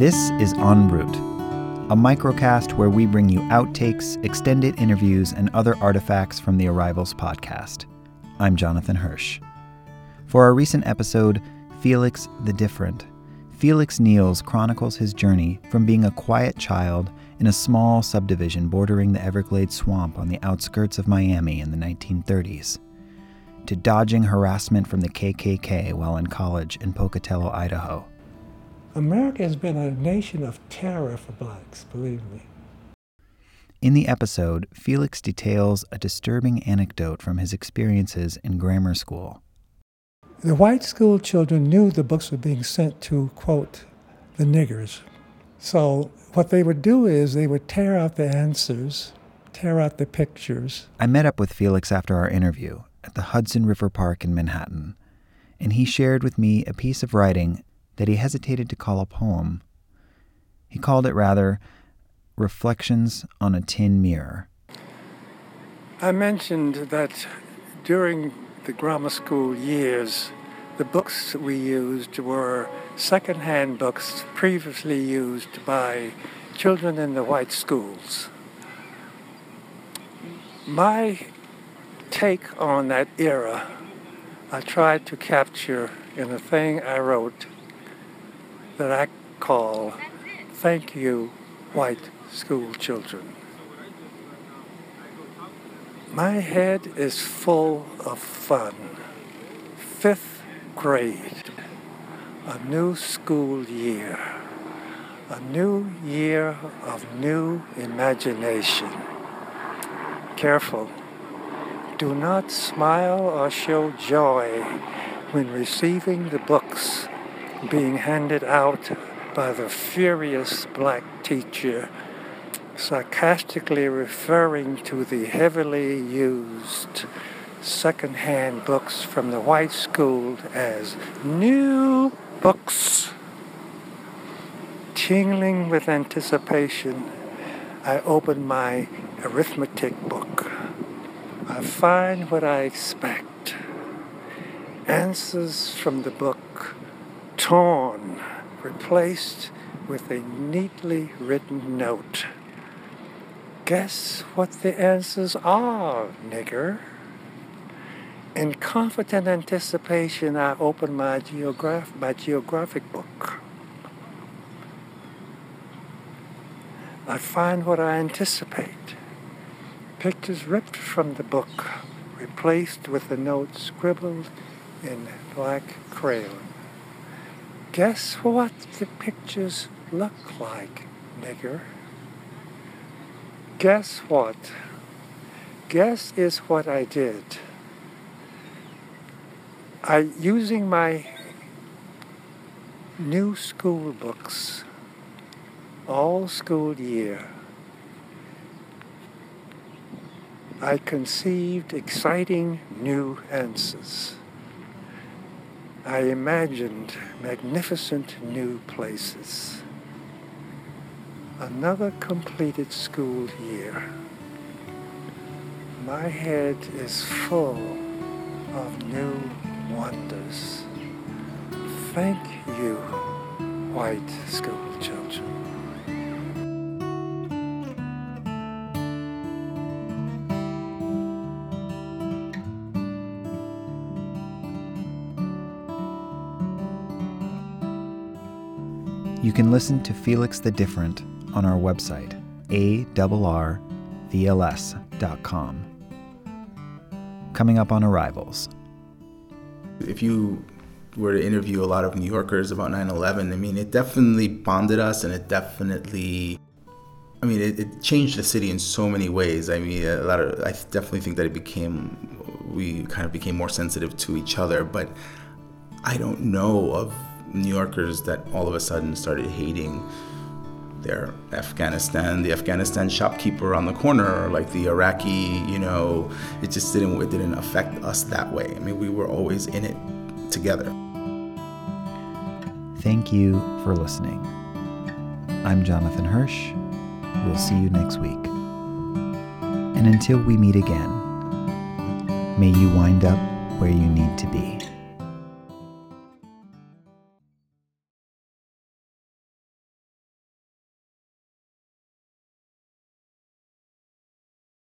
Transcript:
This is En route, a microcast where we bring you outtakes, extended interviews, and other artifacts from the Arrivals podcast. I'm Jonathan Hirsch. For our recent episode, Felix the Different, Felix Neals chronicles his journey from being a quiet child in a small subdivision bordering the Everglades swamp on the outskirts of Miami in the 1930s, to dodging harassment from the KKK while in college in Pocatello, Idaho. America has been a nation of terror for blacks, believe me. In the episode, Felix details a disturbing anecdote from his experiences in grammar school. The white school children knew the books were being sent to, quote, the niggers. So what they would do is they would tear out the answers, tear out the pictures. I met up with Felix after our interview at the Hudson River Park in Manhattan, and he shared with me a piece of writing that he hesitated to call a poem. He called it rather Reflections on a Tin Mirror. I mentioned that during the grammar school years, the books we used were secondhand books previously used by children in the white schools. My take on that era, I tried to capture in a thing I wrote that I call Thank You, White School Children. My head is full of fun. Fifth grade, a new school year, a new year of new imagination. Careful, do not smile or show joy when receiving the books being handed out by the furious black teacher sarcastically referring to the heavily used second-hand books from the white school as new books. Tingling with anticipation, I open my arithmetic book. I find what I expect. Answers from the book torn, replaced with a neatly written note. Guess what the answers are, nigger? In confident anticipation, I open my, geograph- my geographic book. I find what I anticipate. Pictures ripped from the book, replaced with a note scribbled in black crayon. Guess what the pictures look like, nigger? Guess what? Guess is what I did. I using my new school books all school year. I conceived exciting new answers. I imagined magnificent new places another completed school year. My head is full of new wonders. Thank you, white school children. You can listen to Felix the Different on our website, arrvls.com. Coming up on Arrivals. If you were to interview a lot of New Yorkers about 9 11, I mean, it definitely bonded us and it definitely. I mean, it, it, changed the city in so many ways. I mean, a lot of. I definitely think that it became. We kind of became more sensitive to each other, but I don't know of New Yorkers that all of a sudden started hating their Afghanistan, the Afghanistan shopkeeper on the corner, or like the Iraqi, you know, it just didn't it didn't affect us that way. I mean, we were always in it together. Thank you for listening. I'm Jonathan Hirsch. We'll see you next week. And until we meet again, may you wind up where you need to be.